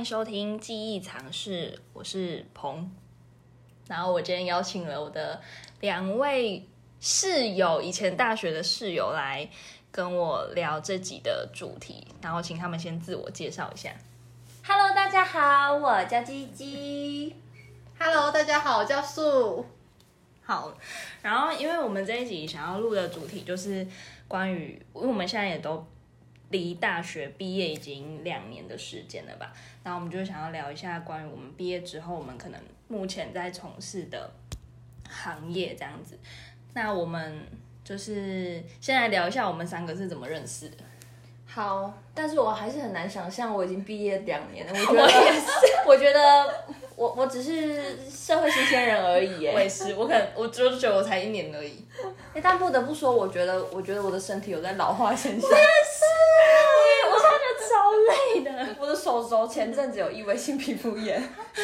迎收听记忆尝试，我是彭。然后我今天邀请了我的两位室友，以前大学的室友来跟我聊这集的主题。然后请他们先自我介绍一下。Hello，大家好，我叫鸡鸡。Hello，大家好，我叫素。好，然后因为我们这一集想要录的主题就是关于，因为我们现在也都离大学毕业已经两年的时间了吧，然后我们就想要聊一下关于我们毕业之后，我们可能目前在从事的行业这样子。那我们就是先来聊一下我们三个是怎么认识的。好，但是我还是很难想象我已经毕业两年了。我觉得 我觉得我我只是社会新鲜人而已。我也是，我可能我就觉得我才一年而已。哎，但不得不说，我觉得，我觉得我的身体有在老化现象。我现在觉得超累的。我的手肘前阵子有异位性皮肤炎。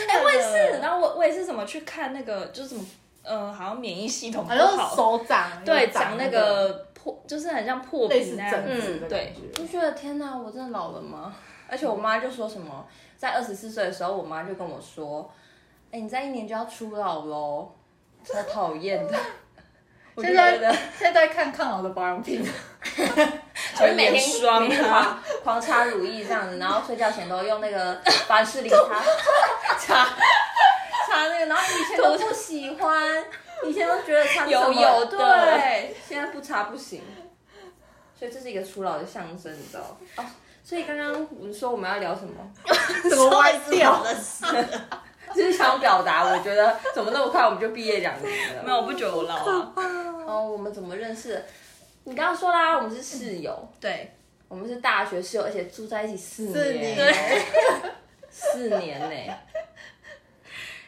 哎、我也是，然后我我也是怎么去看那个，就是什么，呃，好像免疫系统不好像是好，手掌，对，长那个破，就是很像破皮那样子。疹子的感对。就觉得天哪，我真的老了吗？而且我妈就说什么，在二十四岁的时候，我妈就跟我说：“哎、你在一年就要出老喽。”超讨厌的。我现在，现在在看抗老的保养品 就是每天霜每天狂狂擦乳液这样子，然后睡觉前都用那个 凡士林擦擦擦那个，然后以前都不喜欢，以前都觉得擦油什么油的对，现在不擦不行，所以这是一个初老的象征，你知道哦。所以刚刚我们说我们要聊什么？怎么歪掉？就是想表达，我觉得怎么那么快我们就毕业两年了？没有，我不觉得我老啊。哦，我们怎么认识？你刚刚说啦，我们是室友，对，我们是大学室友，而且住在一起四四年，年，四年呢、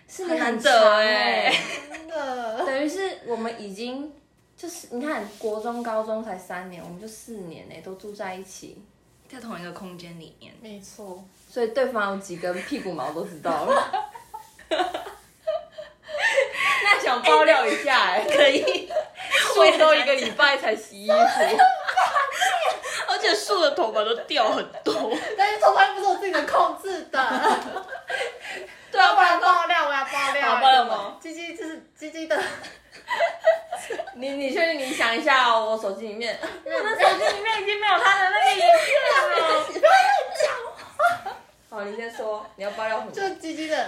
四年很长欸哎、真的。等于是我们已经就是你看国中、高中才三年，我们就四年呢、都住在一起，在同一个空间里面。没错，所以对方有几根屁股毛都知道了。那想爆料一下哎、可以，树都一个礼拜才洗衣服，而且树的头发都掉很多。但是头发不是我自己能控制的。对啊，不然爆料，我要爆料。好爆料吗？鸡鸡就是鸡鸡的，你你确定你想一下哦，我手机里面，我的手机里面已经没有他的那个影片了。好，你先说，你要爆料什么？就是鸡鸡的。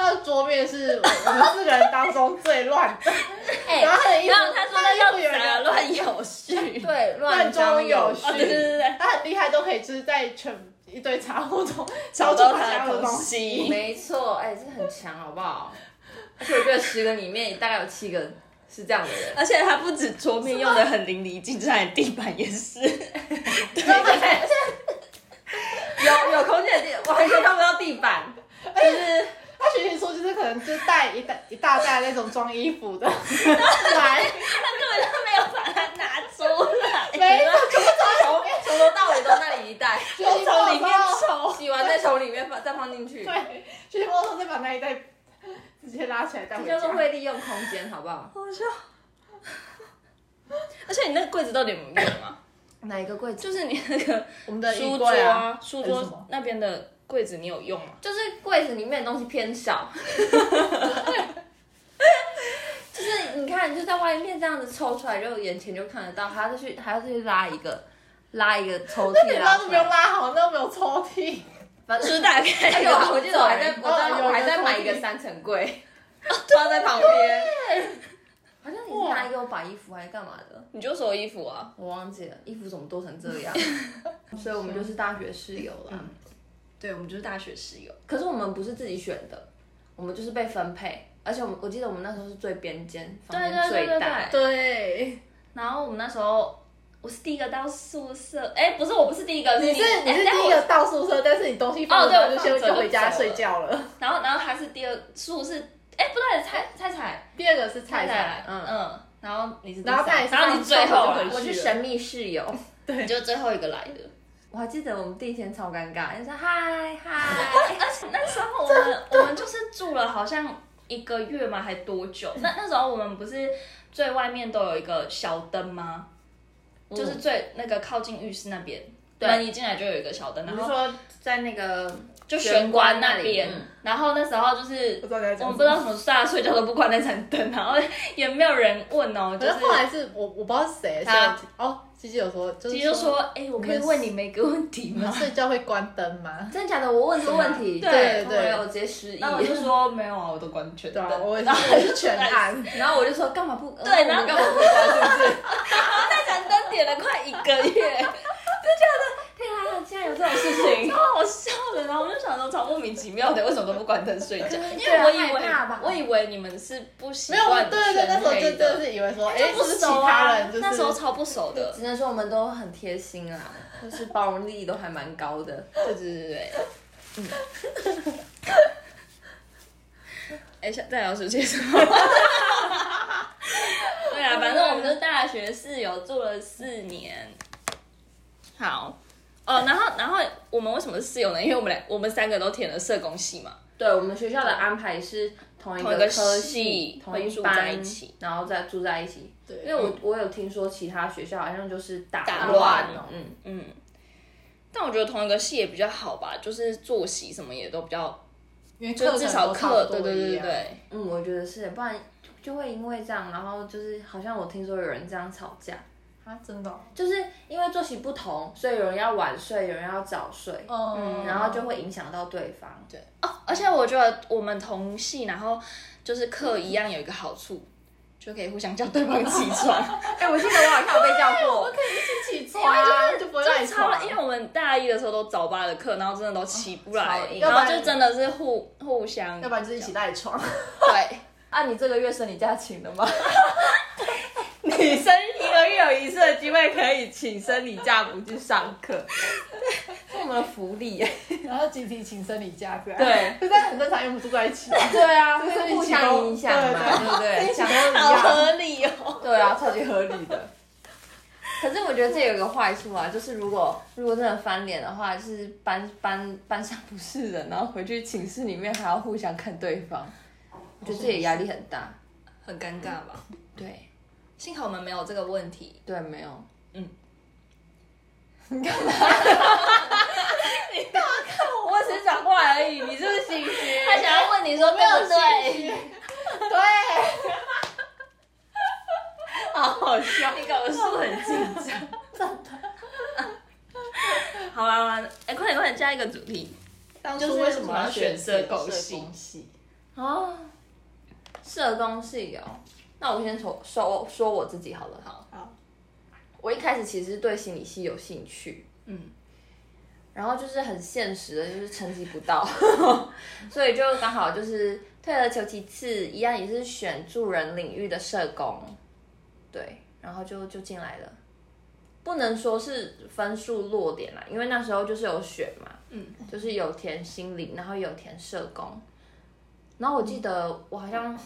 他的桌面是我们四个人当中最乱的，哎然后他的衣服，然后他说的衣服有一个乱有序。对，乱中有序。哦对对对对他很厉害，都可以就是在全一堆杂物中找 找出他到他的东想要的东西。没错，哎、这很强，好不好？而且我觉得十个里面大概有七个是这样的人。而且他不止桌面用的很淋漓尽致，他连地板也是。对有有空间的地，完全看不到地板，就是他学习说就是可能就带一大一大袋那种装衣服的 来，他根本就没有把它拿出来，没有，全部从从头到尾都那里一袋，学习从里面抽。洗完再从里面放再放进去，对，学习过后再把那一袋直接拉起来带回家。这叫做会利用空间，好不好？好笑。而且你那个柜子到底有没有用啊？哪一个柜子？就是你那个我们的衣书桌柜啊，书桌那边的柜子，你有用吗？就是柜子里面的东西偏少。就是你看，就在外面这样子抽出来，就眼前就看得到，还要再去还要再去拉一个拉一个抽那你屉拉都没有。拉好，那都没有抽屉。反正就是打开而且我我记得我还在，我哦在有我还在买一个三层柜，放在旁边。好像你是拿一个我把衣服还是干嘛的，你就收衣服啊。我忘记了，衣服怎么多成这样？所以我们就是大学室友啦。对，我们就是大学室友。可是我们不是自己选的，我们就是被分配，而且我们我记得我们那时候是最边间，房间对对对最大。对对，然后我们那时候，我是第一个到宿舍，哎，不是，我不是第一个，你是哎你是第一个到宿舍，但是你东西放着就先回家睡觉了。然后然后他是第二宿是，哎，不对，菜菜菜。第二个是菜菜菜，嗯，嗯，然后你是第然后然后你最后我是神秘室友，你就最后一个来的。我还记得我们第一天超尴尬，就说嗨嗨，而且那时候我们我们就是住了好像一个月嘛？还多久？那那时候我们不是最外面都有一个小灯吗？就是最那个靠近浴室那边，对门一进来就有一个小灯，然后说在那个就玄关那玄边然后那时候就是我们不知道什么大家睡觉都不关那盏灯，然后也没有人问哦，就是可是后来是我我不知道是谁，他哦，琪琪有说，就是其实就说，哎，我可以问你们一个问题吗？睡觉会关灯吗？真的假的？我问这个问题，对对我直接失忆。然后我就说没有啊，我都关全灯。我也是全暗。然后我就说干嘛不？对然后干嘛不关？是不是？那盏灯点了快一个月，天啊，竟然有这种事情 超！好笑的。然后我就想说，超莫名其妙的，为什么都不关灯睡觉？因为我以为我以为你们是不习没有，惯对对对，那时候真的是以为说，哎，就不是其熟啊他人，就是那时候超不熟的。只能说我们都很贴心啊，就是包容力都还蛮高的。对对对对，嗯。哎，想再聊说些什么？对啊，反正我们就大学室友住了四年。好，哦，然后然后我们为什么是室友呢？因为我们俩我们三个都填了社工系嘛。对我们学校的安排是同一同一个个科系系、同一会住班在一起，然后再住在一起。对因为我我有听说其他学校好像就是打打乱了哦，嗯，嗯，但我觉得同一个系也比较好吧，就是作息什么也都比较，因为就至少课，对对对对对。对。嗯，我觉得是，不然就会因为这样，然后就是好像我听说有人这样吵架，啊，真的哦。就是因为作息不同，所以有人要晚睡，有人要早睡，嗯然后就会影响到对方。对哦，而且我觉得我们同系，然后就是课一样有一个好处，就可以互相叫对方起床，哎、我记得我好像有被叫过，起床啊，就不会赖就超床。因为我们大一的时候都早八的课，然后真的都起不来然后就真的是互互相要不然就是一起赖床。对。啊，你这个月生理假请了吗？女生一个月有一次的机会可以请生理假不去上课，是我们的福利耶。然后集体请生理假，对，可是很正常，因为我们住在一起。对啊，就互相影响嘛，对不对？想都一好样。合理哦。对啊，超级合理的。可是我觉得这有一个坏处啊，就是如果如果真的翻脸的话，就是班班班上不是人，然后回去寝室里面还要互相看对方，我觉得这也压力很大。很尴尬吧？对幸好我们没有这个问题。对，没有，嗯，你干嘛？你大看我我只是转过来而已，你是不是心虚？他想要问你说没有对？对，好好笑，你搞得是不是很紧张？真的。好啦好啦，哎、快点快点加一个主题。当就是初为什么要选社社工系？哦，社工系哦。那我先说说说我自己好了。好，好，我一开始其实对心理系有兴趣，嗯，然后就是很现实的，就是成绩不到，所以就刚好就是退而求其次，一样也是选助人领域的社工，对，然后就就进来了。不能说是分数落点啦，因为那时候就是有选嘛，嗯，就是有填心理，然后有填社工，然后我记得我好像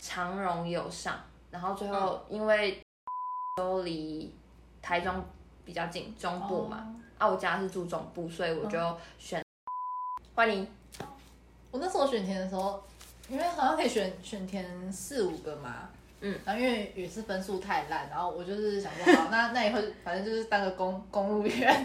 长荣有上，然后最后因为都离台中比较近，中部嘛，啊，我家是住中部，所以我就选欢迎。我那时候选填的时候，因为好像可以选选填四五个嘛，嗯，然后因为也是分数太烂，然后我就是想说，好，那 那以后反正就是当个公公务员，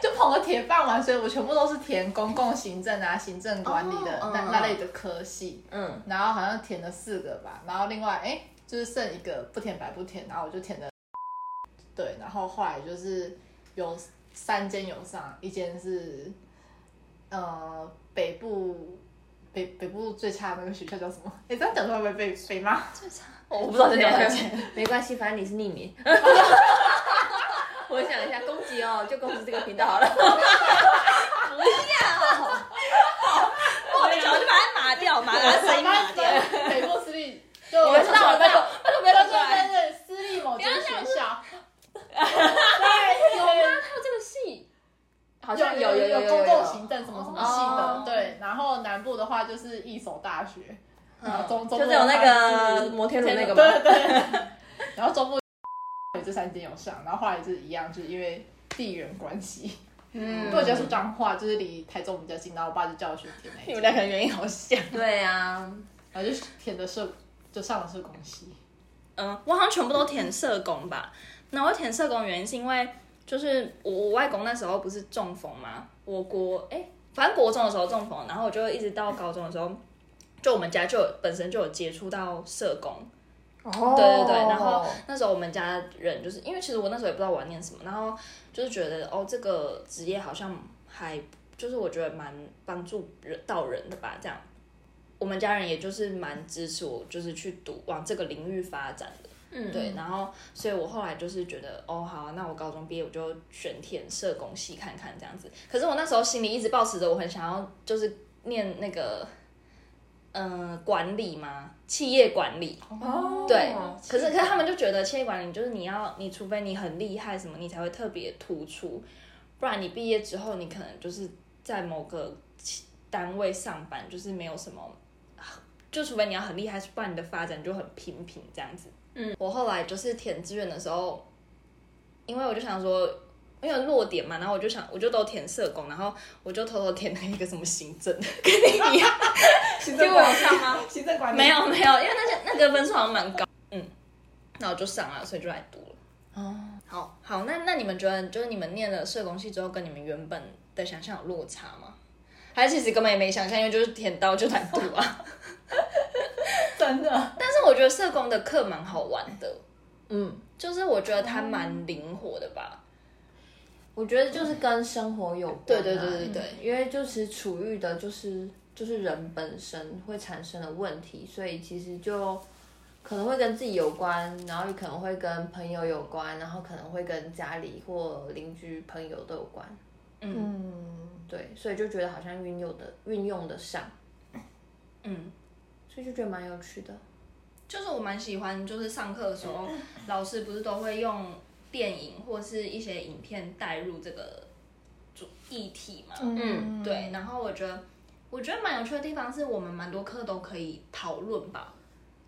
就就捧个铁饭碗，所以我全部都是填公共行政啊、行政管理的、那、那类的科系，嗯，然后好像填了四个吧，然后另外哎就是剩一个不填白不填，然后我就填了，对，然后后来就是有三间有上，一间是呃北部北北部最差的那个学校叫什么？哎，这样讲出来会不会被被骂？我不知道在哪里。没关系，反正你是匿名。我想一下，攻击哦，就攻击这个频道好了。我的脚就把它麻掉，麻把它声音麻掉。北部私立，就我知道，我知道，拜托不要对说出来。对对，私立某间学校，有吗？还有这个戏？好像有有有有公的，对。然后南部的话就是一所大学，然后中中部就是有那个摩天轮那个对吗？对对。然后中部有这三间有上，然后后来就是一样，就是因为地缘关系。嗯我家是彰化，就是离台中比较近，然后我爸就叫我去填那你们两个原因好像。对啊，然后就填的社，就上了社工系。嗯，我好像全部都填社工吧。那我填社工的原因是因为，就是我我外公那时候不是中风嘛，我国哎、反正国中的时候中风，然后我就一直到高中的时候，就我们家就有本身就有接触到社工，哦对对对，然后那时候我们家人就是因为其实我那时候也不知道我要念什么，然后就是觉得哦这个职业好像还就是我觉得蛮帮助人到人的吧，这样。我们家人也就是蛮支持我，就是去读往这个领域发展的。嗯，对，然后所以我后来就是觉得，哦，好啊、那我高中毕业我就选填社工系看看这样子。可是我那时候心里一直抱持着我很想要就是念那个，嗯、管理嘛，企业管理。哦，对，可是可是他们就觉得企业管理就是你要，你除非你很厉害什么，你才会特别突出，不然你毕业之后你可能就是在某个企单位上班，就是没有什么，就除非你要很厉害，不然你的发展就很平平这样子。嗯，我后来就是填志愿的时候，因为我就想说。因为落点嘛，然后我就想，我就都填社工，然后我就偷偷填了一个什么行政，跟你一样，行结果有上吗？行政管理没有没有，因为那些那个分数好像蛮高，嗯，那我就上了，所以就来读了。哦，好好，那那你们觉得，就是你们念了社工系之后，跟你们原本的想象有落差吗？还是其实根本也没想象，因为就是填到就来读啊。真的，但是我觉得社工的课蛮好玩的，嗯，就是我觉得它蛮灵活的吧。我觉得就是跟生活有关、啊，对对对对对。因为就是处遇的就是就是人本身会产生的问题，所以其实就可能会跟自己有关，然后也可能会跟朋友有关，然后可能会跟家里或邻居朋友都有关，嗯，对，所以就觉得好像运用的运用得上，嗯，所以就觉得蛮有趣的。就是我蛮喜欢，就是上课的时候，老师不是都会用电影或是一些影片带入这个主议题嘛？嗯对，然后我觉得，我觉得蛮有趣的地方是我们蛮多课都可以讨论吧。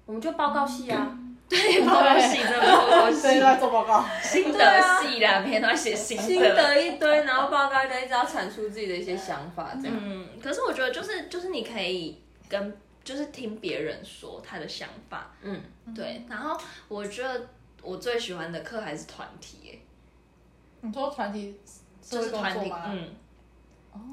我们就报告系啊，对，报告系真的报告系在做报告。心得系啦，每天都在写心心得。得一堆，然后报告一堆，一直要阐述自己的一些想法，这样。嗯，可是我觉得就是就是你可以跟就是听别人说他的想法，嗯，对。然后我觉得我最喜欢的课还是团体、欸，你说团体就是团体，吗？嗯。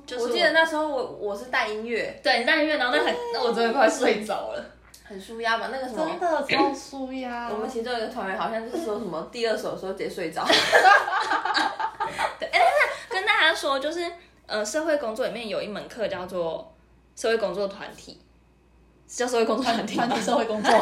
就是我记得那时候我我是带音乐，对你带音乐，然后那很，那我真的快睡着了。很舒压嘛。那个什么真，的超舒压。我们其中有一个团员好像就是说什么第二首的时候直接睡着 对哎。跟大家说，就是呃，社会工作里面有一门课叫做社会工作团体，是叫社会工作团体吗团体社会工作，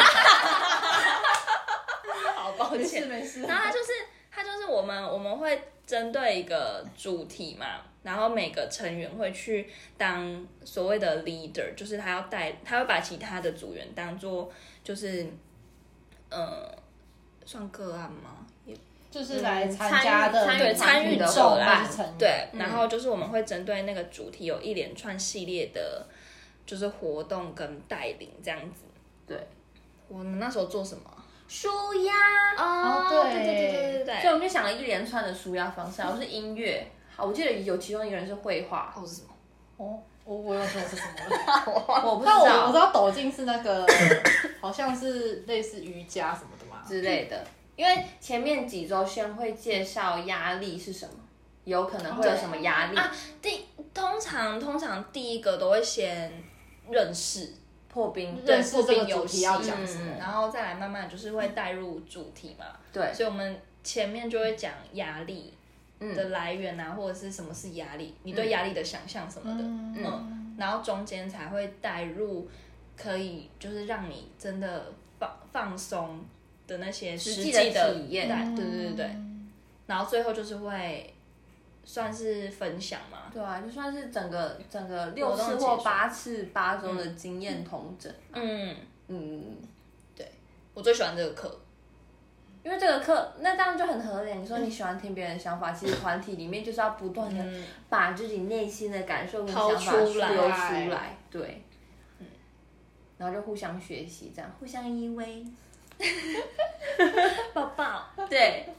好抱没事歉。没事。然后他就是他就是我们我们会针对一个主题嘛，然后每个成员会去当所谓的 leader，就是他要带，他会把其他的组员当做就是呃算个案吗？也就是来参加的，对参与的者伙啦伴对，然后就是我们会针对那个主题有一连串系列的，就是活动跟带领这样子。对，我们那时候做什么？舒压。哦对对对对对对所以。我们就想了一连串的舒压方式，啊，我是音乐，好，我记得有其中一个人是绘画，哦是什么？哦，我我有说是什么了？我不知但我我知道道抖进是那个，好像是类似瑜伽什么的嘛。之类的，因为前面几周先会介绍压力是什么，有可能会有什么压力，啊第通常通常第一个都会先认识，破冰，认识这个破冰游戏主题要讲什么。嗯，然后再来慢慢就是会带入主题嘛。对，所以我们前面就会讲压力嗯。的来源啊，或者是什么是压力，你对压力的想象什么的。嗯。嗯，然后中间才会带入可以就是让你真的放放松的那些实实际的体验。带对对对对，然后最后就是会算是分享嘛，对啊，就算是整个整个六次或八次八周的经验同整，嗯，嗯，对。我最喜欢这个课，因为这个课，那这样就很合理。你说你喜欢听别人的想法，其实团体里面就是要不断的嗯，把自己内心的感受跟掏想法出来。出来，对，然后就互相学习，这样互相依偎，抱抱，对，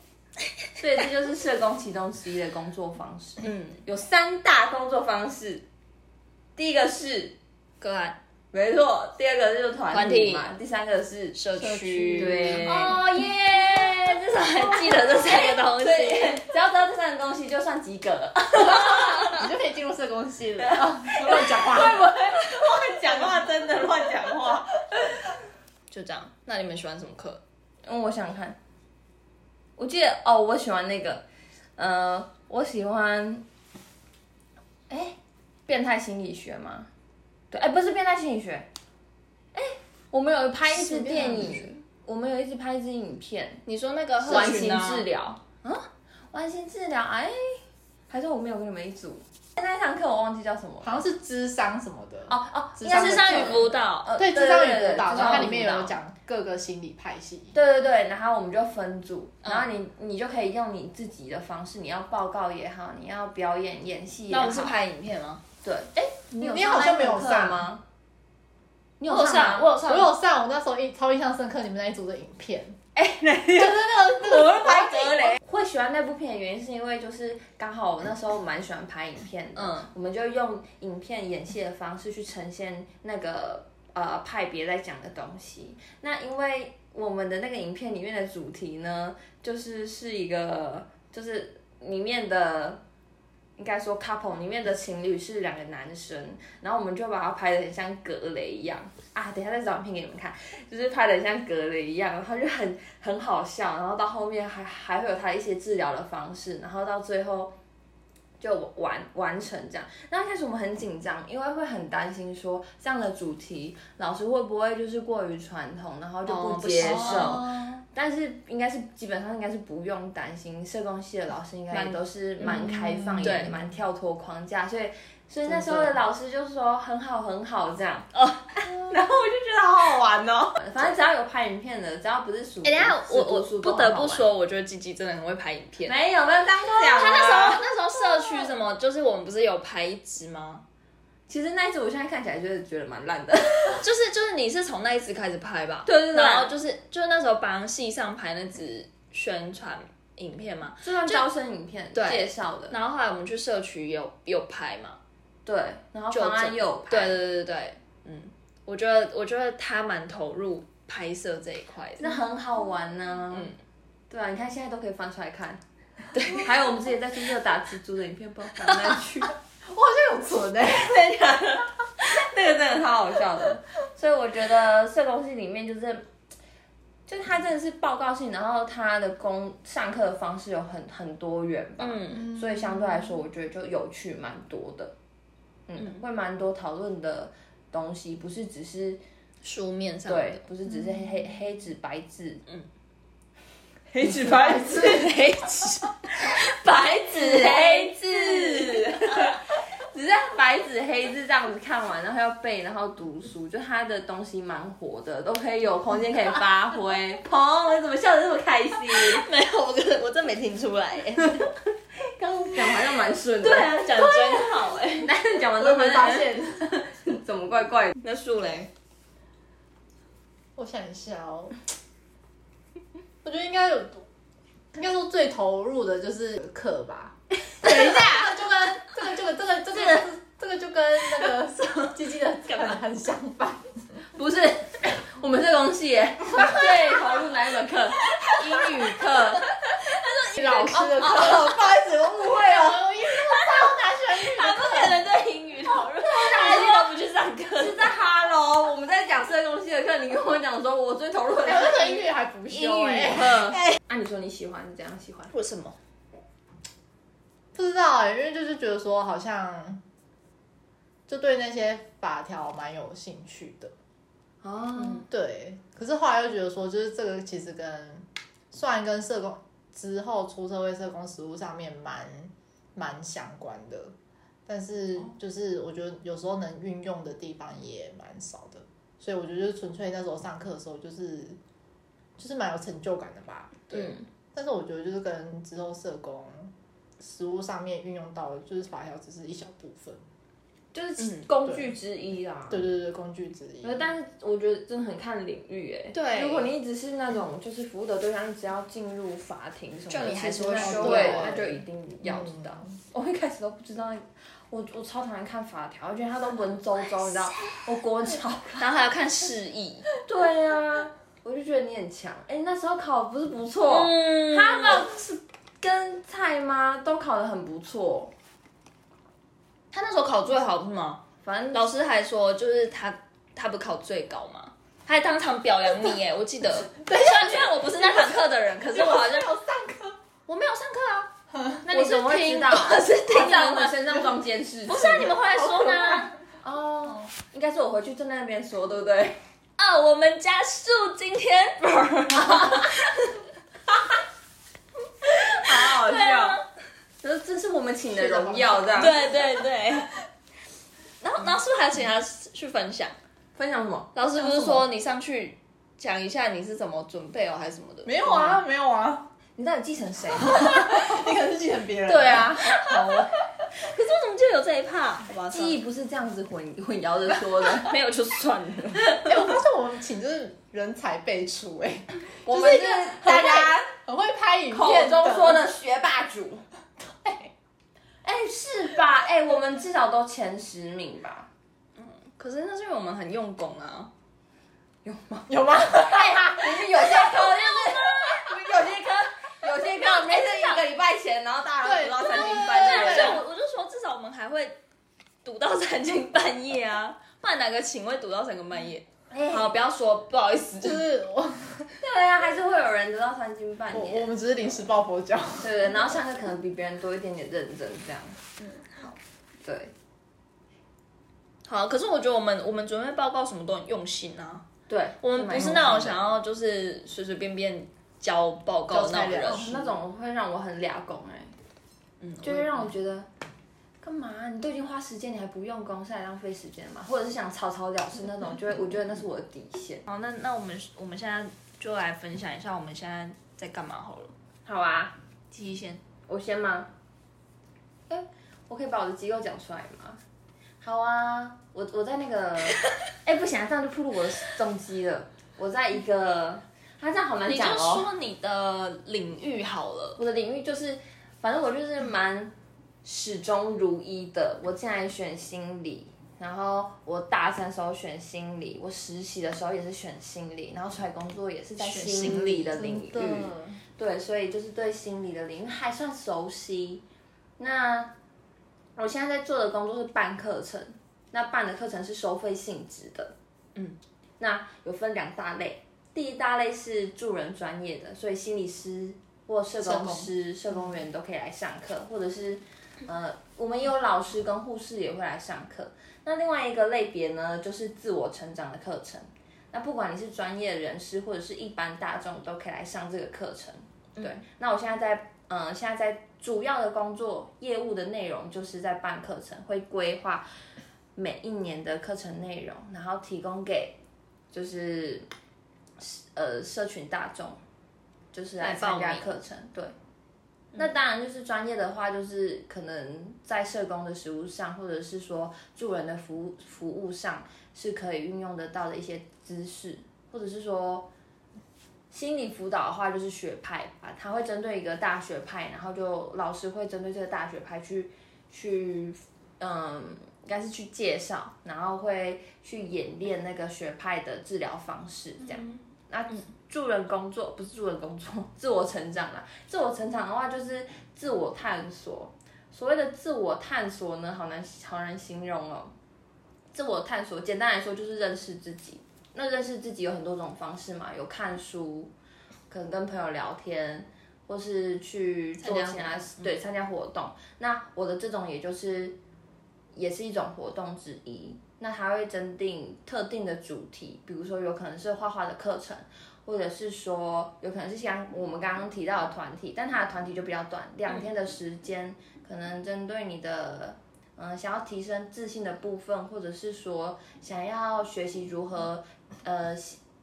所以这就是社工其中之一的工作方式。嗯，有三大工作方式，第一个是个案没错，第二个就是团团体体嘛，第三个是社区区，对哦耶，至少还记得这三个东西，只要知道这三个东西就算及格了。你就可以进入社工系了。啊乱讲话。会不会乱讲话？真的乱讲话。就这样。那你们喜欢什么课？嗯，我想想看，我记得哦，我喜欢那个，呃，我喜欢，哎，变态心理学吗？对，哎，不是变态心理学，哎，我们有拍一支电影，我们有一支拍一支影片，你说那个完形治疗？嗯，完形治疗，哎，还是我没有跟你们一组，那一堂课我忘记叫什么了，好像是智商什么的。哦哦，智商应该是智商与辅导，呃对，智商与辅导，然后它里面智商与辅导有讲各个心理派系。对对对，然后我们就分组，嗯然后你你就可以用你自己的方式，你要报告也好，你要表演演戏也好。那我们是拍影片吗？对，哎，你好像没有上吗？你我有上上，我有上，我有上，我那时候印超印象深刻，你们那一组的影片。我们拍格雷。会喜欢那部片的原因是因为就是刚好我那时候蛮喜欢拍影片的，嗯我们就用影片演戏的方式去呈现那个呃派别在讲的东西。那因为我们的那个影片里面的主题呢，就是是一个就是里面的。应该说 couple 里面的情侣是两个男生，然后我们就把它拍的很像格雷一样啊！等一下再找影片给你们看，就是拍的像格雷一样，然后就很很好笑，然后到后面还还会有他一些治疗的方式，然后到最后就完完成这样。那一开始我们很紧张，因为会很担心说这样的主题老师会不会就是过于传统，然后就哦不接受。哦但是应该是基本上应该是不用担心，社工系的老师应该也都是蛮开放，对也蛮跳脱框架，所以所以那时候的老师就说很好很好这样，哦，然后我就觉得好好玩哦。反正只要有拍影片的，只要不是属哎、等下我我不不得不，说，我觉得吉吉真的很会拍影片。没有没有这样讲啊，他那时候那时候社区什么，就是我们不是有拍一支吗？其实那一支我现在看起来就是觉得蛮烂的，就是就是你是从那一支开始拍吧？对对对然后就是就是那时候帮系上拍那支宣传影片嘛，就算招生影片对介绍的，然后后来我们去社区有有拍嘛。对，然后就方案又有拍，对对对对对，嗯，我觉得我觉得他蛮投入拍摄这一块的。那很好玩呢、嗯，对啊，你看现在都可以翻出来看。对，还有我们之前在宿舍打蜘蛛的影片，不知道翻哪去。我好像有存欸 诶、那个真的超好笑的。所以我觉得社工系里面就是，就他真的是报告性，然后他的工上课的方式有很很多元吧。嗯，所以相对来说，我觉得就有趣蛮多的。嗯，会蛮多讨论的东西，不是只是书面上对的，，不是只是黑黑黑纸白字，嗯，黑纸白字，黑纸。白纸。黑字，只是白纸黑字这样子看完，然后要背，然后读书，就他的东西蛮活的，都可以有空间可以发挥。鹏，你怎么笑得这么开心？没有，我真我真没听出来耶。刚刚讲好像蛮顺的，对啊，讲真好哎。但是讲完都之后没发现。怎么怪怪的？那树嘞？我想一下哦，我觉得应该有，应该说最投入的就是课吧。等一下，这个、这个、这个、这个、这个就跟那个鸡鸡的可能很相反。不是，我们是公系耶，最投入哪一门课？英语课。老师的课，不好意思，我误会了。我英语超哪喜欢英语他不可能对英语讨论，他一都不去上课。是在 Hello，我们在讲社工系的课，你跟我讲说我最投入的哎，我那个是英语还不英语哎，课。那你说你喜欢是怎样喜欢？为什么？不知道哎，因为就是觉得说好像就对那些法条蛮有兴趣的。哦，对，可是后来又觉得说，就是这个其实跟虽然跟社工之后出社会社工实务上面蛮蛮相关的，但是就是我觉得有时候能运用的地方也蛮少的，所以我觉得就是纯粹那时候上课的时候就是就是蛮有成就感的吧。对，嗯但是我觉得就是跟之后社工实物上面运用到的，就是法条只是一小部分。就是工具之一啦。对对对，工具之一。呃但是我觉得真的很看领域哎。对如果你一直是那种就是服务的对象，你只要进入法庭什么的，就你还是会修对，啊那就一定要知道。我一开始都不知道，我我超讨厌看法条，我觉得它都文绉绉，你知道，我国文超然后还要看释义。对啊、我就觉得你很强。哎、那时候考不是不错，嗯他们是跟蔡妈都考得很不错。他那时候考最好不是吗？反正老师还说，就是他他不考最高嘛，他还当场表扬你耶，我记得。虽然虽然我不是那堂课的人，可是我好像有上课，我没有上课啊。那你怎么会知道？我是他听到我们身上装监视。不是啊，你们后来说呢？哦，应该是我回去在那边说，对不对？啊，我们家树今天，好好对啊，这这是我们请的荣耀，这样。对对对。然后然后是不是还请他去分享？分享什么？老师不是说你上去讲一下你是怎么准备哦，还是什么的？没有啊，没有啊，你到底继承谁？你可能是继承别人。对，啊，好了。可是我怎么就有这一趴？好吧，记忆不是这样子混混淆着说的。没有就算了。哎，我发现我们请就是人才辈出，哎，我们是就是一个大家很会拍影片中说的学霸主。哎，是吧？哎，我们至少都前十名吧？可是那是因为我们很用功啊。有吗？有吗？哎，你们有些科就是，有些科有些科没是一个礼拜前，然后大家都读到三更半对，所以夜。我我就说至少我们还会读到三更半夜啊，不然哪个寝会读到三更半夜？哎好，不要说，不好意思，就是我 对啊，还是会有人得到三斤半我我夜。们只是临时抱佛脚。对 对，然后上课可能比别人多一点点认真，这样。嗯，好。对好。可是我觉得我们我们准备报告什么都很用心啊，对，我们不是那种想要就是随随便便交报告的那种人那种会让我很俩拱哎，嗯，就会让我觉得。干嘛？你都已经花时间，你还不用功，是来浪费时间吗？或者是想草草了事那种，就会我觉得那是我的底线。好，那那我们我们现在就来分享一下我们现在在干嘛好了。好啊，记忆先，我先吗？哎、我可以把我的机构讲出来吗？好啊，我我在那个，哎、不行啊，这样就暴露我的动机了。我在一个，啊，这样好难讲哦你就。说你的领域好了。我的领域就是，反正我就是蛮始终如一的。我进来选心理，然后我大三时候选心理，我实习的时候也是选心理，然后出来工作也是在选心理的领域。对，所以就是对心理的领域还算熟悉。那我现在在做的工作是办课程，那办的课程是收费性质的。嗯，那有分两大类，第一大类是助人专业的，所以心理师或社工师、社工员都可以来上课，或者是呃，我们也有老师跟护士也会来上课。那另外一个类别呢，就是自我成长的课程。那不管你是专业人士或者是一般大众，都可以来上这个课程。对，那我现在在，嗯、现在在主要的工作业务的内容就是在办课程，会规划每一年的课程内容，然后提供给就是呃社群大众，就是来参加课程。对，那当然就是专业的话，就是可能在社工的实务上，或者是说助人的服务服务上，是可以运用得到的一些知识，或者是说。心理辅导的话就是学派吧，他会针对一个大学派，然后就老师会针对这个大学派去去，嗯，应该是去介绍，然后会去演练那个学派的治疗方式，这样。那助人工作不是助人工作，自我成长啦。自我成长的话就是自我探索。所谓的自我探索呢，好难好难形容哦。自我探索，简单来说就是认识自己。那认识自己有很多种方式嘛，有看书，可能跟朋友聊天，或是去做其他对参加活动。那我的这种也就是也是一种活动之一。那他会针定特定的主题，比如说有可能是画画的课程，或者是说有可能是像我们刚刚提到的团体，但他的团体就比较短，两天的时间，可能针对你的。嗯，想要提升自信的部分，或者是说想要学习如何呃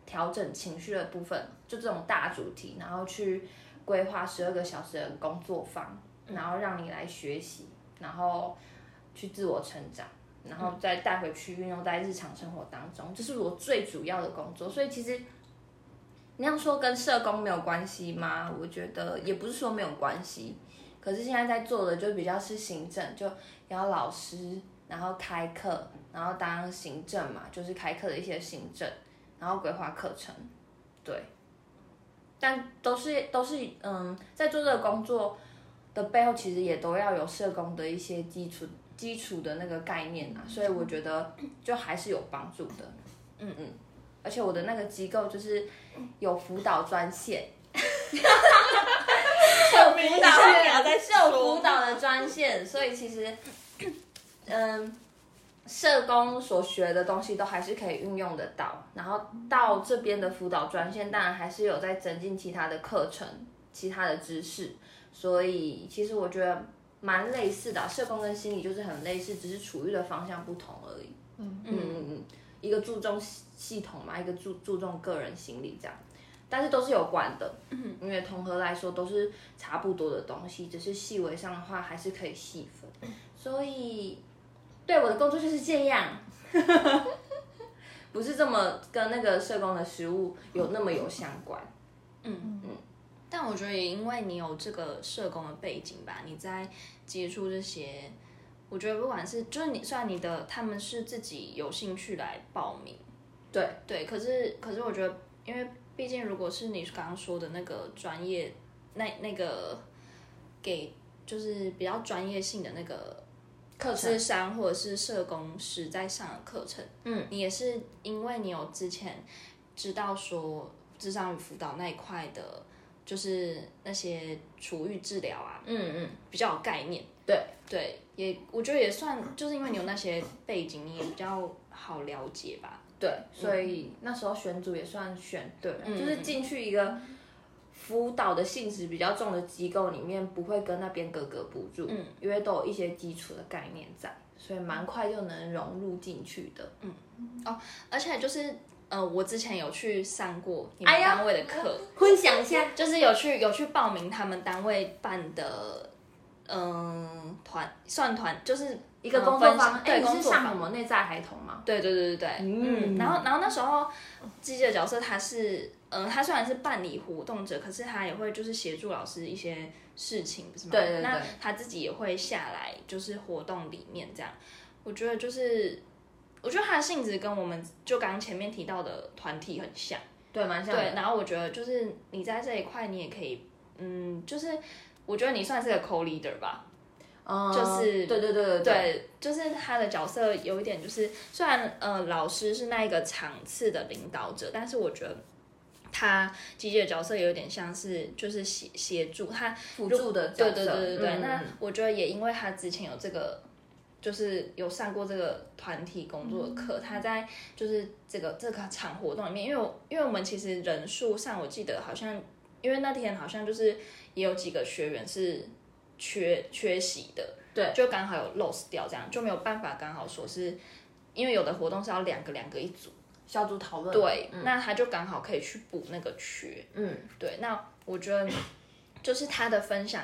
调整情绪的部分，就这种大主题，然后去规划十二个小时的工作坊，然后让你来学习，然后去自我成长，然后再带回去运用在日常生活当中，这是我最主要的工作。所以其实你要说跟社工没有关系吗？我觉得也不是说没有关系。可是现在在做的就比较是行政，就要老师，然后开课，然后当行政嘛，就是开课的一些行政，然后规划课程，对。但都是都是嗯，在做这个工作的背后，其实也都要有社工的一些基础基础的那个概念啊，所以我觉得就还是有帮助的。嗯嗯，而且我的那个机构就是有辅导专线，有辅导是有辅导的专线，所以其实，嗯，社工所学的东西都还是可以运用得到。然后到这边的辅导专线，当然还是有在增进其他的课程、其他的知识。所以其实我觉得蛮类似的啊、社工跟心理就是很类似，只是处遇的方向不同而已。嗯嗯嗯嗯，一个注重系系统嘛，一个注注重个人心理这样。但是都是有关的，因为统合来说都是差不多的东西，只是细微上的话还是可以细分。所以，对我的工作就是这样，不是这么跟那个社工的实务有那么有相关。但我觉得也因为你有这个社工的背景吧，你在接触这些，我觉得不管是就是你，虽然你的他们是自己有兴趣来报名，对对，可是可是我觉得，因为毕竟如果是你刚刚说的那个专业，那那个给就是比较专业性的那个课程智商或者是社工师在上的课程，嗯，你也是因为你有之前知道说智商与辅导那一块的，就是那些处遇治疗啊，嗯嗯，比较有概念。对对，也我觉得也算，就是因为你有那些背景，你也比较好了解吧。对，所以那时候选组也算选对了，嗯就是进去一个辅导的性质比较重的机构里面，不会跟那边格格不入，嗯，因为都有一些基础的概念在，所以蛮快就能融入进去的。嗯，哦而且就是呃，我之前有去上过你们哎呀单位的课，分享一下，就是有去有去报名他们单位办的，嗯、团算团就是一个呃工作坊，分享哎，你是对工作坊上什么内在孩童吗？对对对对对，嗯嗯，然后然后那时候机姐的角色他是，嗯、他虽然是办理活动者，可是他也会就是协助老师一些事情，不是吗？对对对那他自己也会下来，就是活动里面这样，我觉得就是，我觉得他的性质跟我们就刚刚前面提到的团体很像。对，蛮像对，然后我觉得就是你在这一块，你也可以，嗯，就是我觉得你算是个 co leader 吧，嗯就是对对对对对，就是他的角色有一点就是，虽然呃老师是那一个场次的领导者，但是我觉得他机械的角色有点像是就是协协助他辅助的角色，对对对对对，嗯。那我觉得也因为他之前有这个，就是有上过这个团体工作的课，他在就是这个这个场活动里面，因为我因为我们其实人数上，我记得好像因为那天好像就是也有几个学员是缺缺席的，对，就刚好有 lost 掉，这样就没有办法刚好说是。因为有的活动是要两个两个一组，小组讨论，对，那他就刚好可以去补那个缺，嗯，对，那我觉得就是他的分享，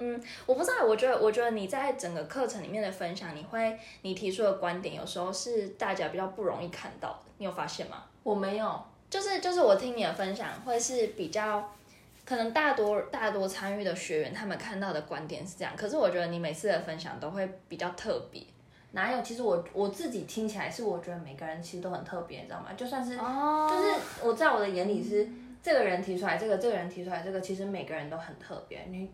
嗯，我不知道，我觉得，我觉得你在整个课程里面的分享，你会你提出的观点，有时候是大家比较不容易看到的，你有发现吗？我没有，就是就是我听你的分享，会是比较可能大多大多参与的学员他们看到的观点是这样，可是我觉得你每次的分享都会比较特别哪有？其实我我自己听起来是，我觉得每个人其实都很特别，你知道吗？就算是哦就是我在我的眼里是这个人提出来这个，这个人提出来这个，其实每个人都很特别。你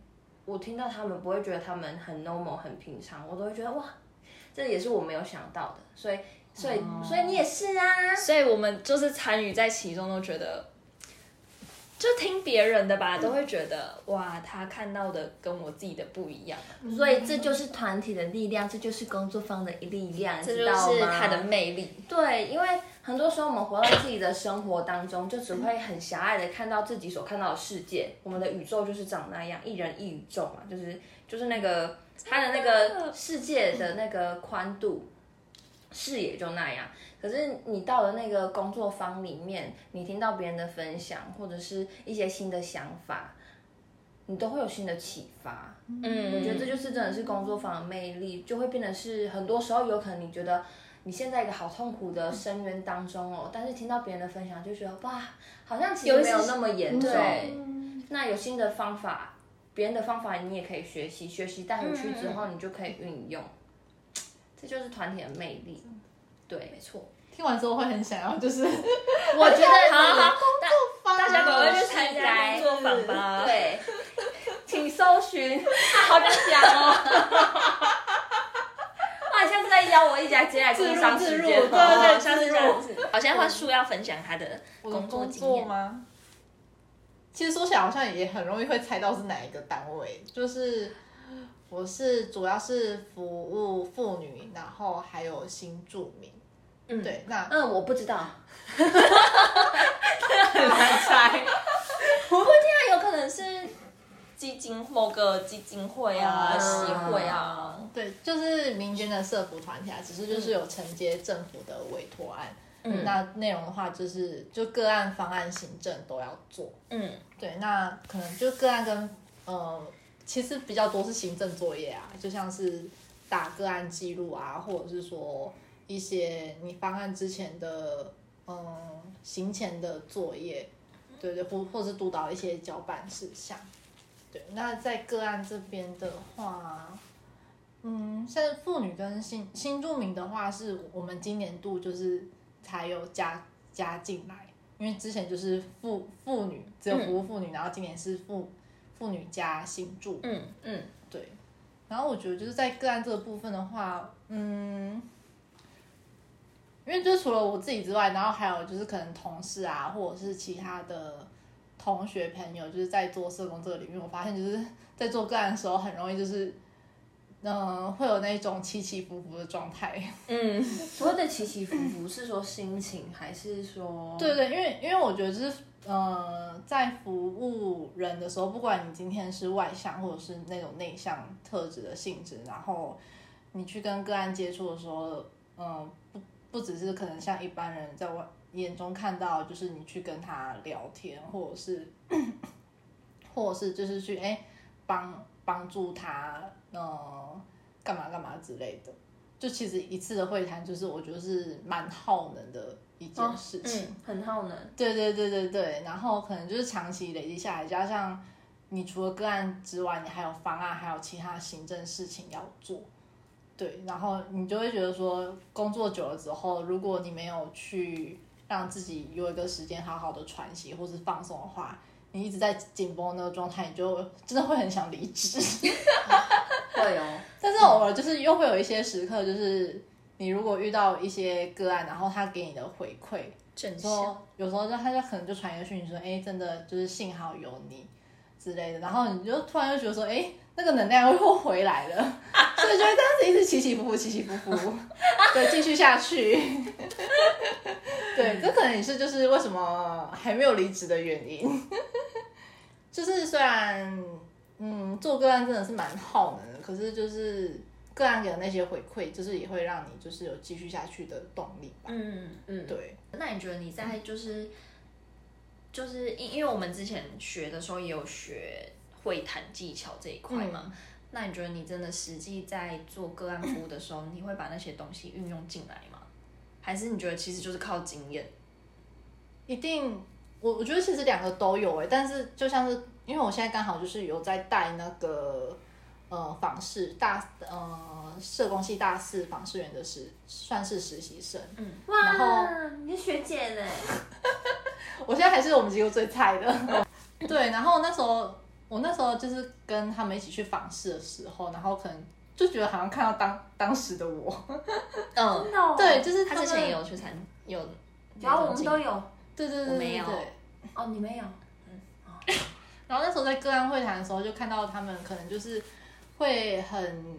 我听到他们不会觉得他们很 normal 很平常，我都会觉得哇，这也是我没有想到的。所以所以、所以你也是啊，所以我们就是参与在其中，都觉得，就听别人的吧，都会觉得哇，他看到的跟我自己的不一样，所以这就是团体的力量，这就是工作方的力量，这就是他的魅力。对，因为很多时候我们活在自己的生活当中，就只会很狭隘的看到自己所看到的世界。我们的宇宙就是长那样，一人一宇宙嘛，就是就是那个他的那个世界的那个宽度。视野就那样，可是你到了那个工作坊里面，你听到别人的分享，或者是一些新的想法，你都会有新的启发。嗯，我觉得这就是真的是工作坊的魅力，就会变得是很多时候有可能你觉得你现在一个好痛苦的深渊当中哦，但是听到别人的分享就觉得哇，好像其实没有那么严重。那有新的方法，别人的方法你也可以学习，学习带回去之后你就可以运用，这就是团体的魅力。对，没错。听完之后会很想要，就是我觉得 好好工作坊大家赶快去参加工作坊吧。对，请搜寻，好想讲哦。会邀我一家接下来工商时间自入？对对对像是这样子。好，现在换树要分享他的工作工经验。吗？其实说起来好像也很容易会猜到是哪一个单位，就是我是主要是服务妇女，然后还有新住民。嗯，对，那嗯，我不知道，很难猜。基金某个基金会啊、哦协会啊。对，就是民间的社服团体啊，只是就是有承接政府的委托案。嗯那内容的话，就是就个案、方案、行政都要做。嗯对，那可能就个案跟呃，其实比较多是行政作业啊，就像是打个案记录啊，或者是说一些你方案之前的嗯行前的作业，对对，或或是督导一些交办事项。对，那在个案这边的话，嗯，像妇女跟新新住民的话，是我们今年度就是才有加加进来，因为之前就是妇妇女只有服务妇女，然后今年是妇妇女加新住，嗯嗯，对。然后我觉得就是在个案这个部分的话，嗯，因为就除了我自己之外，然后还有就是可能同事啊，或者是其他的同学朋友，就是在做社工这个领域，我发现就是在做个案的时候，很容易就是。嗯，会有那种起起伏伏的状态。嗯，所谓的起起伏伏是说心情，还是说对对，因为因为我觉得就是呃，在服务人的时候，不管你今天是外向或者是那种内向特质的性质，然后你去跟个案接触的时候，嗯、不不只是可能像一般人在外眼中看到，就是你去跟他聊天，或者是 或者是就是去哎帮帮助他，嗯、干嘛干嘛之类的。就其实一次的会谈，就是我觉得是蛮耗能的一件事情。嗯，很耗能，对对对对对，然后可能就是长期累积下来，加上你除了个案之外，你还有方案，还有其他行政事情要做。对，然后你就会觉得说，工作久了之后，如果你没有去让自己有一个时间好好的喘息或是放松的话，你一直在紧绷那个状态，你就真的会很想离职。会哦，但是偶尔就是又会有一些时刻，就是你如果遇到一些个案，然后他给你的回馈。说有时候就他就可能就传一个讯息说，哎，真的就是幸好有你之类的，然后你就突然就觉得说，哎，那个能量又回来了，所以就会这样子一直起起伏伏，起起伏伏，对，继续下去。对，这可能也是就是为什么还没有离职的原因。就是虽然嗯做个案真的是蛮耗能的，可是就是个案给的那些回馈，就是也会让你就是有继续下去的动力吧。嗯，嗯，对。那你觉得你在就是就是因因为我们之前学的时候也有学会谈技巧这一块嘛，那你觉得你真的实际在做个案服务的时候，你会把那些东西运用进来吗？还是你觉得其实就是靠经验？一定，我我觉得其实两个都有诶，但是就像是因为我现在刚好就是有在带那个呃访视大呃社工系大四访视员的实算是实习生，然后哇，你是学姐嘞，我现在还是我们机构最菜的。对，然后那时候我那时候就是跟他们一起去访视的时候，然后可能就觉得好像看到当当时的我，嗯，真的哦，对，就是们他之前也有去参有，然后我们都有，对对对对我没有。哦，你没有，然后那时候在个案会谈的时候，就看到他们可能就是会很，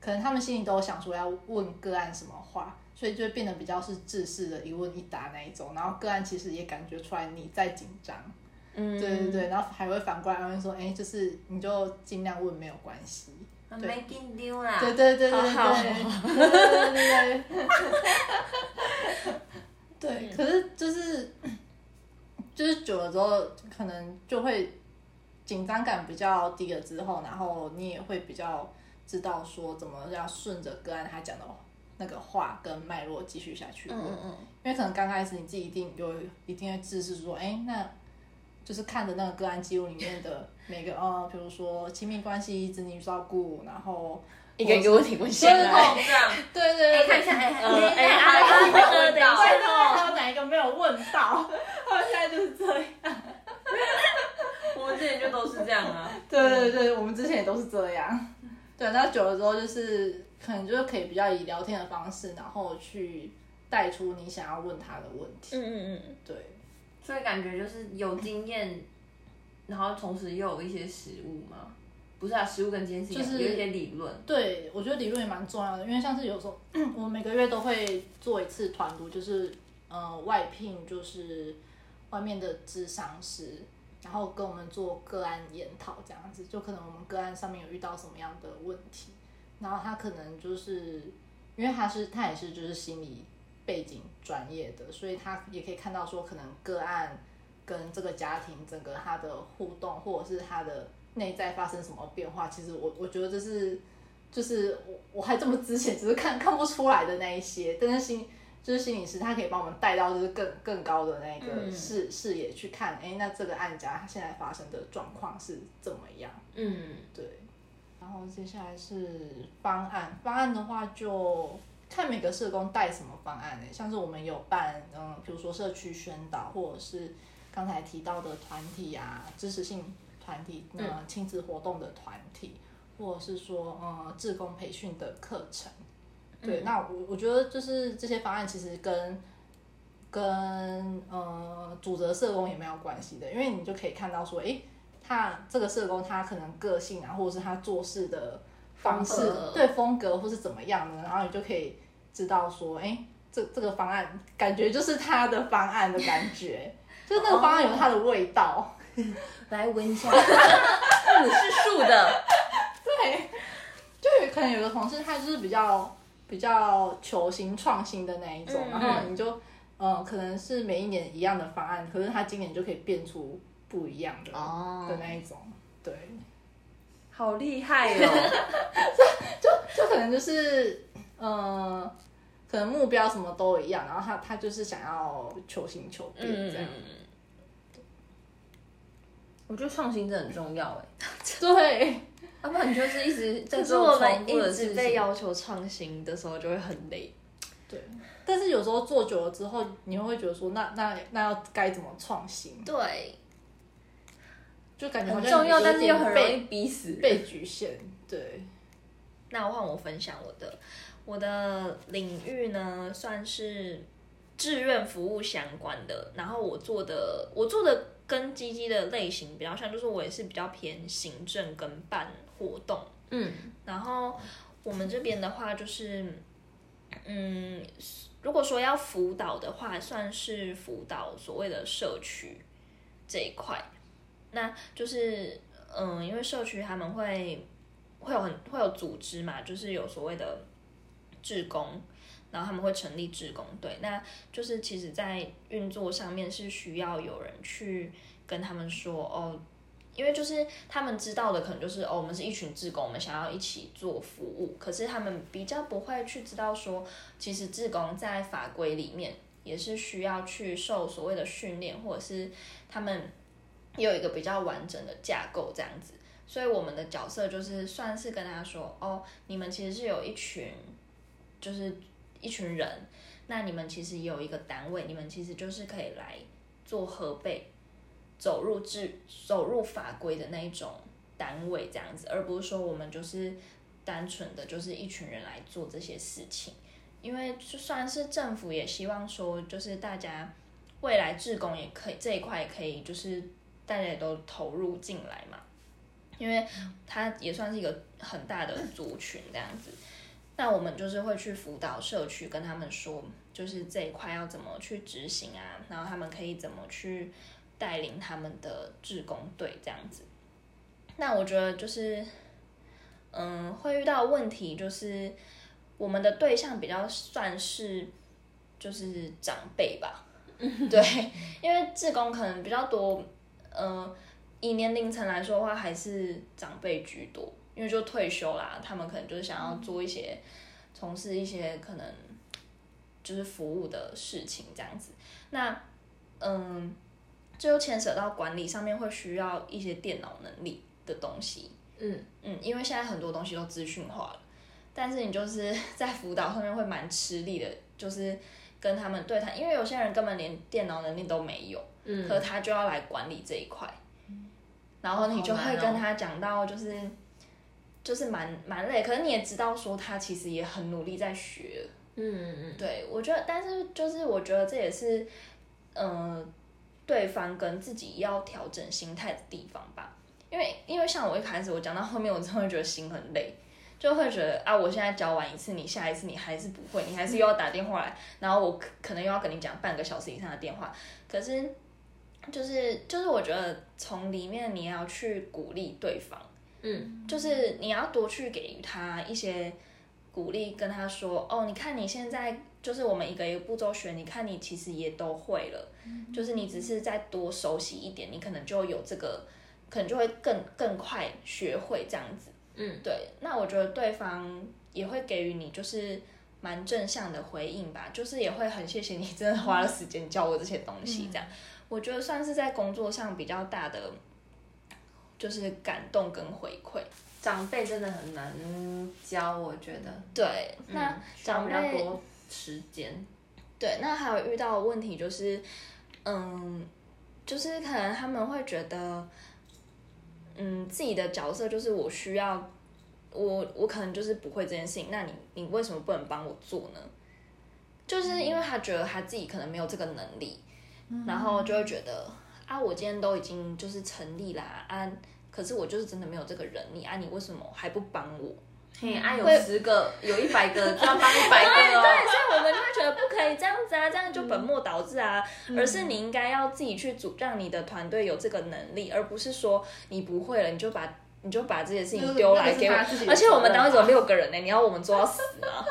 可能他们心里都有想说要问个案什么话，所以就会变得比较是制式的一问一答那一种。然后个案其实也感觉出来你在紧张，嗯，对对对，然后还会反过来安慰说，哎，就是你就尽量问没有关系。对。没紧丢啦，对对对对对好好。对对对对可是就是 就是久了之后，可能就会紧张感比较低了之后，然后你也会比较知道说怎么样顺着个案他讲的那个话跟脉络继续下去。嗯嗯嗯，因为可能刚开始你自己一定有一定会自视说，哎，那就是看着那个个案记录里面的每个呃，比如说亲密关系、子女照顾，然后一个一个问题问下对对来。这样，对对看一下，哎，呃哎哎，啊还没有呃等一问到，下对对对，还有哪一个没有问到？他们现在就是这样。我们之前就都是这样啊，对对对，我们之前也都是这样。对，那久了之后就是可能就是可以比较以聊天的方式，然后去带出你想要问他的问题。嗯嗯嗯，对，所以感觉就是有经验，然后同时又有一些实物嘛？不是啊，实物跟经验就是有一些理论。对，我觉得理论也蛮重要的，因为像是有时候 我每个月都会做一次团读，就是呃外聘，就是外面的智商师，然后跟我们做个案研讨这样子，就可能我们个案上面有遇到什么样的问题，然后他可能就是因为他是他也是就是心理背景专业的，所以他也可以看到说可能个案跟这个家庭整个他的互动，或者是他的内在发生什么变化，其实我我觉得这是就是我我还这么之前只是看看不出来的那一些，但是心就是心理师他可以帮我们带到就是更更高的那个嗯视、视野去看，哎，那这个案家他现在发生的状况是怎么样？嗯，对，然后接下来是方案，方案的话就看每个社工带什么方案呢？像是我们有办，嗯，比如说社区宣导，或者是刚才提到的团体啊，支持性团体，嗯呃，亲子活动的团体，或者是说，呃，志工培训的课程。对，那我我觉得就是这些方案其实跟跟呃主责社工也没有关系的，因为你就可以看到说，诶，他这个社工他可能个性啊，或者是他做事的方式，对风格或是怎么样的，然后你就可以知道说，诶，这这个方案感觉就是他的方案的感觉，就是那个方案有它的味道。来闻一下，嗯，是树的。对，就有可能有的同事他就是比较比较求新创新的那一种，嗯然后你就嗯可能是每一年一样的方案，可是他今年就可以变出不一样的、哦。的那一种，对，好厉害哦！就就可能就是呃可能目标什么都一样，然后他他就是想要求新求变这样，嗯我觉得创新真的很重要哎，对。要不然你就是一直在做重复的一直事情。被要求创新的时候就会很累。对，但是有时候做久了之后，你会觉得说，那那那要该怎么创新？对，就感觉好很重要，但是又被很容易逼死。被局限。对，那换我分享我的，我的领域呢算是志愿服务相关的，然后我做的我做的跟鸡鸡的类型比较像，就是我也是比较偏行政跟办活动，嗯，然后我们这边的话就是，嗯，如果说要辅导的话，算是辅导所谓的社区这一块。那就是，嗯，因为社区他们会会有很会有组织嘛，就是有所谓的志工，然后他们会成立志工队。那就是其实，在运作上面是需要有人去跟他们说哦。因为就是他们知道的可能就是哦，我们是一群志工，我们想要一起做服务，可是他们比较不会去知道说，其实志工在法规里面也是需要去受所谓的训练，或者是他们有一个比较完整的架构这样子。所以我们的角色就是算是跟他说，哦，你们其实是有一群，就是一群人，那你们其实也有一个单位，你们其实就是可以来做核备。走入制走入法规的那一种单位这样子，而不是说我们就是单纯的就是一群人来做这些事情，因为就算是政府也希望说，就是大家未来志工也可以这一块也可以，就是大家也都投入进来嘛，因为它也算是一个很大的族群这样子。那我们就是会去辅导社区，跟他们说，就是这一块要怎么去执行啊，然后他们可以怎么去带领他们的志工队这样子。那我觉得就是，嗯，会遇到问题就是我们的对象比较算是就是长辈吧，对，因为志工可能比较多，呃，以年龄层来说的话，还是长辈居多，因为就退休啦，他们可能就是想要做一些从事一些可能就是服务的事情这样子。那嗯，这又牵扯到管理上面会需要一些电脑能力的东西。嗯嗯，因为现在很多东西都资讯化了，但是你就是 在辅导上面会蛮吃力的，就是跟他们对谈，因为有些人根本连电脑能力都没有，嗯可他就要来管理这一块，然后你就会跟他讲到，就是就是蛮蛮累，可是你也知道说他其实也很努力在学，嗯嗯嗯，对我觉得，但是就是我觉得这也是，嗯、对方跟自己要调整心态的地方吧。因为因为像我一开始我讲到后面，我真的会觉得心很累，就会觉得啊，我现在教完一次，你下一次你还是不会，你还是又要打电话来，然后我可可能又要跟你讲半个小时以上的电话，可是就是就是我觉得从里面你要去鼓励对方。嗯，就是你要多去给予他一些鼓励，跟他说哦，你看你现在就是我们一个一个步骤学，你看你其实也都会了，就是你只是再多熟悉一点，你可能就有这个，可能就会更更快学会这样子。嗯，对，那我觉得对方也会给予你就是蛮正向的回应吧，就是也会很谢谢你真的花了时间教我这些东西，这样、我觉得算是在工作上比较大的。就是感动跟回馈，长辈真的很难教，我觉得。对，那长辈比较多时间。对，那还有遇到的问题就是，嗯，就是可能他们会觉得，嗯，自己的角色就是我需要，我我可能就是不会这件事情，那你你为什么不能帮我做呢？就是因为他觉得他自己可能没有这个能力，然后就会觉得啊，我今天都已经就是成立啦啊，可是我就是真的没有这个人力啊，你为什么还不帮我？嘿，啊，有十个，有一百个，就要帮一百个哦。对，所以我们就会觉得不可以这样子啊，这样就本末倒置啊，而是你应该要自己去组，让你的团队有这个能力，而不是说你不会了，你就把你就把这些事情丢来给我而且我们单位只有六个人呢，你要我们做到死吗？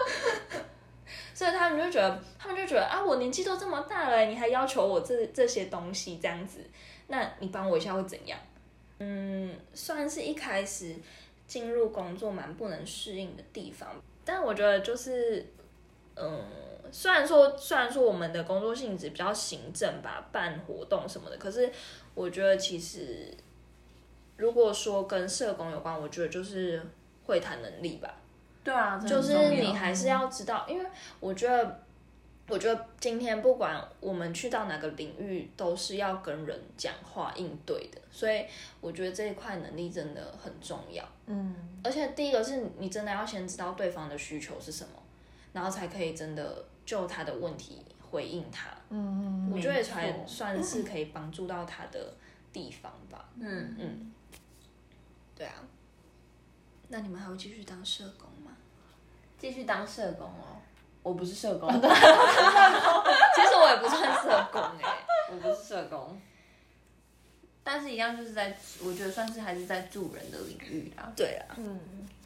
所以他们就觉得，他们就觉得啊，我年纪都这么大了，你还要求我这这些东西这样子，那你帮我一下会怎样？嗯，算是一开始进入工作蛮不能适应的地方，但我觉得就是，嗯，虽然说虽然说我们的工作性质比较行政吧，办活动什么的，可是我觉得其实如果说跟社工有关，我觉得就是会谈能力吧。对啊，就是你还是要知道，因为我觉得，我觉得今天不管我们去到哪个领域，都是要跟人讲话应对的，所以我觉得这一块能力真的很重要。嗯，而且第一个是你真的要先知道对方的需求是什么，然后才可以真的就他的问题回应他。嗯嗯我觉得才算是可以帮助到他的地方吧。嗯，嗯，对啊。那你们还会继续当社工吗？继续当社工哦。我不是社工，其实我也不算社工哎、我不是社工，但是一样就是在，我觉得算是还是在助人的领域啦。对啊，嗯，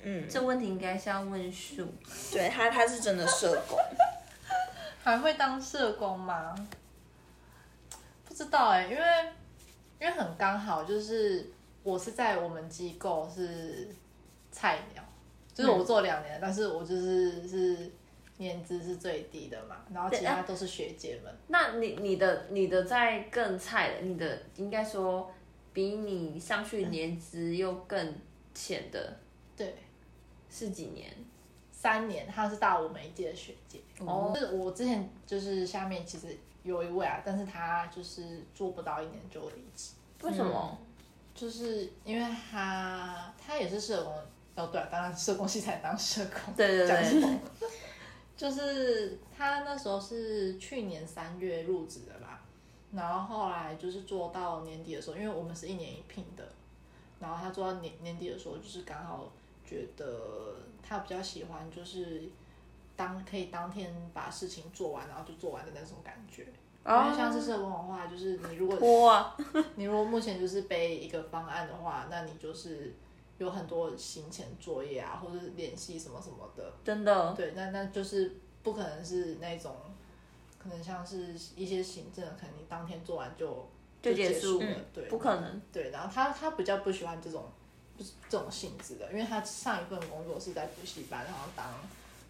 嗯，这问题应该是要问树。对他他是真的社工，还会当社工吗？不知道哎、因为因为很刚好，就是我是在我们机构是菜鸟，就是我做两年，但是我就是是年资是最低的嘛，然后其他都是学姐们。那你你的你的在更菜的，你的应该说比你上去年资又更浅的对，是几年？三年，她是大我们一届的学姐。哦就是我之前就是下面其实有一位啊，但是她就是做不到一年就离职。为什么？就是因为他他也是社工，哦对、啊，当然社工系才当社工，对对对。就是他那时候是去年三月入职的吧，然后后来就是做到年底的时候，因为我们是一年一聘的，然后他做到年年底的时候，就是刚好觉得他比较喜欢就是当可以当天把事情做完，然后就做完的那种感觉。因为像是社工的话，就是你如果你如果目前就是背一个方案的话，那你就是有很多行前作业啊，或者联系什么什么的。真的。对，那那就是不可能是那种，可能像是一些行政，可能你当天做完就就结结束了。对，不可能。对，然后他他比较不喜欢这种就是这种性质的，因为他上一份工作是在补习班，然后当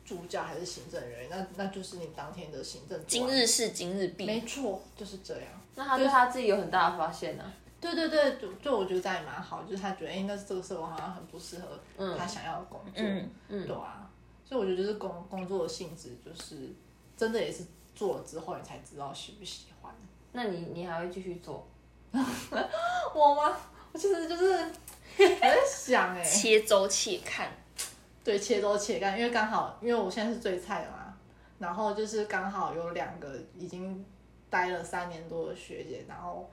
助教还是行政人员，那那就是你当天的行政。今日事今日毕。没错，就是这样。那他对他自己有很大的发现呢、啊对对对，就就我觉得这样也蛮好，就是他觉得，哎、那这个社会好像很不适合他想要的工作，嗯嗯对啊，所以我觉得就是工工作的性质，就是真的也是做了之后你才知道喜不喜欢。那你你还会继续做？我吗？我其实就是我在想哎、且走且看。对，且走且看，因为刚好，因为我现在是最菜的嘛，然后就是刚好有两个已经待了三年多的学姐，然后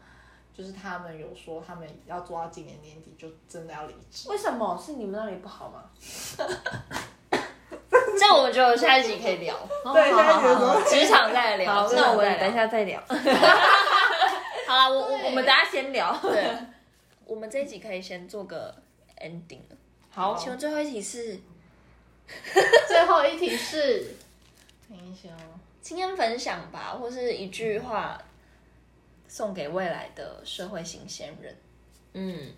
就是他们有说他们要做到今年年底就真的要离职。为什么是你们那里不好吗？这样我觉得我下一集可以聊 对好好下一集的时候好职场再聊。那我们等一。下再聊。好啦，我我我们等下先聊。对，我们这一集可以先做个 ending 了。好请问最后一题是最后一题是，等一下哦，经验分享吧，或是一句话送给未来的社会新鲜人。嗯，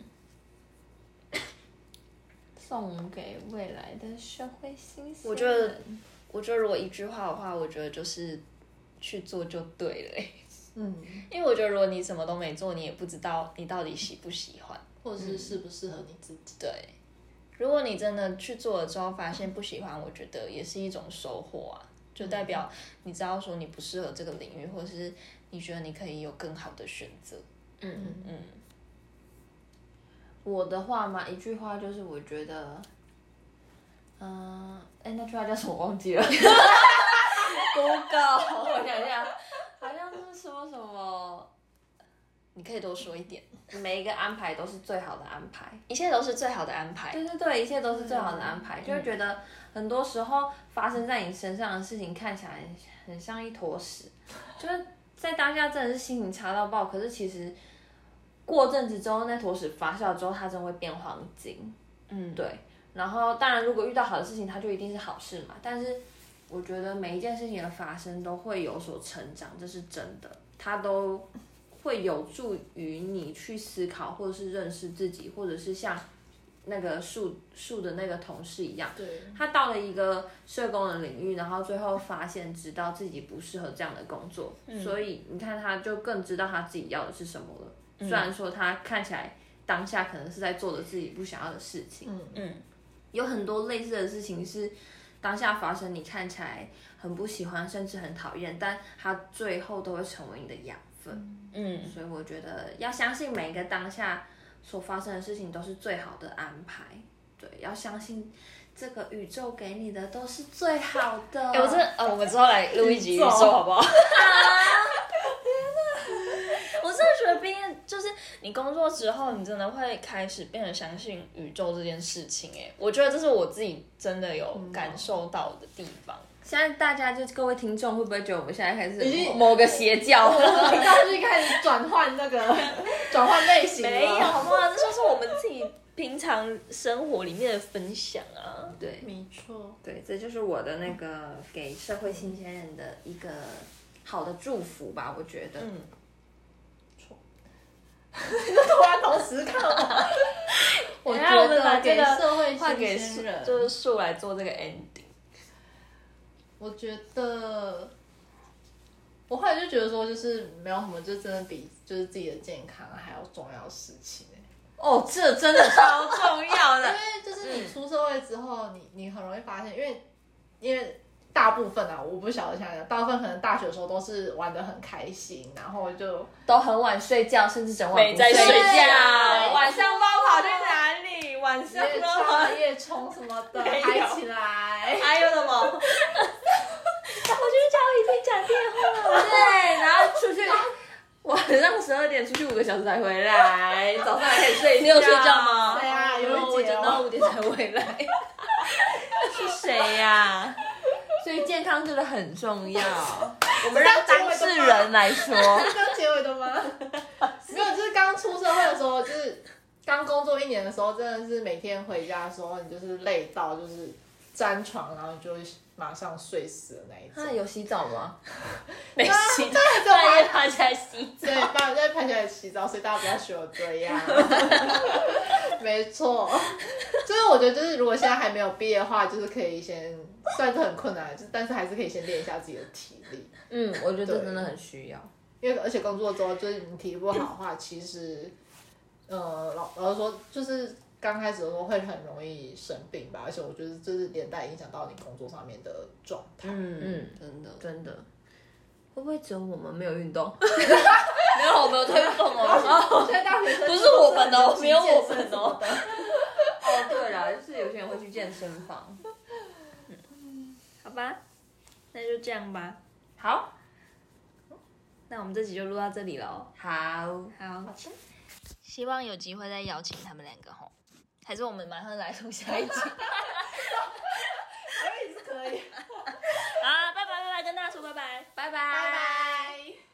送给未来的社会新鲜人。我觉得我觉得如果一句话的话，我觉得就是去做就对了欸、嗯，因为我觉得如果你什么都没做，你也不知道你到底喜不喜欢。或者是适不适合你自己？对，如果你真的去做了之后发现不喜欢，我觉得也是一种收获啊，就代表你知道说你不适合这个领域，或者是你觉得你可以有更好的选择。嗯，嗯，我的话嘛，一句话就是我觉得，嗯、哎、那句话叫什么我忘记了。Google，我想一下，好像是说什么，你可以多说一点，每一个安排都是最好的安排。一切都是最好的安排。对对对，一切都是最好的安排，就会觉得很多时候发生在你身上的事情看起来很像一坨屎，就是在当下真的是心情差到爆，可是其实过阵子之后，那坨屎发酵之后，它真的会变黄金。嗯，对，然后当然如果遇到好的事情，它就一定是好事嘛，但是我觉得每一件事情的发生都会有所成长，这是真的，它都会有助于你去思考，或者是认识自己，或者是像那个树树的那个同事一样，对，他到了一个社工的领域，然后最后发现知道自己不适合这样的工作，所以你看他就更知道他自己要的是什么了。虽然说他看起来当下可能是在做着自己不想要的事情，嗯。嗯，有很多类似的事情是当下发生，你看起来很不喜欢，甚至很讨厌，但他最后都会成为你的养分。嗯，所以我觉得要相信每一个当下所发生的事情都是最好的安排。对，要相信这个宇宙给你的都是最好的。哎、我真的，呃，我们之后来录一集宇宙宇宙好不好？我真的觉得毕业就是你工作之后，你真的会开始变得相信宇宙这件事情。哎，我觉得这是我自己真的有感受到的地方。现在大家就各位听众会不会觉得我们现在开始已经某个邪教？频道就开始转换那个 转换类型。没有，好不好？这就是我们自己平常生活里面的分享啊。对没错，对，这就是我的那个给社会新鲜人的一个好的祝福吧，我觉得。嗯，错 突然同时看我，我觉得给社会新鲜人，就是树来做这个 ending。我觉得，我后来就觉得说，就是没有什么，就真的比就是自己的健康还要重要的事情、欸、哦，这真的超重要的 因的。为就是你出社会之后，你你很容易发现，因为因为大部分啊，我不晓得现在，大部分可能大学的时候都是玩的很开心，然后就都很晚睡觉，甚至整晚不没在睡觉。晚上不知道跑去哪里，晚上不夜知道跑冲夜冲什么的，嗨起来。还有什么？对，然后出去晚上十二点出去五个小时才回来，早上还可以睡觉。你有睡觉？吗？对啊有一我节哦等到五点才回来。是谁呀、所以健康真的很重要。我们让当事人来说，是这样结尾的吗？没有，就是刚出社会的时候，就是刚工作一年的时候，真的是每天回家的时候，你就是累到就是粘床，然后就会马上睡死的那一种。他有洗澡吗？没洗，对半夜爬起来洗澡。对，帮人在拍起来洗澡，所以大家不要学我这样。没错，就是我觉得，就是如果现在还没有毕业的话，就是可以先，虽然这很困难，就是但是还是可以先练一下自己的体力。嗯，我觉得这真的很需要。因为而且工作之后，就是你体力不好的话，其实，呃，老老实说，就是刚开始的时候会很容易生病吧，而且我觉得这是连带影响到你工作上面的状态。嗯嗯真的。真的，会不会只有我们没有运动？没有，我没有推送哦，现在大学生不是我们哦，没有我们哦。哦，对了，就是有些人会去健身房。好吧，那就这样吧。好，那我们这集就录到这里喽。好，好，希望有机会再邀请他们两个吼，还是我们马上来录下一集。可以是可以。好，拜拜拜拜，跟大家说拜拜，拜拜，拜拜。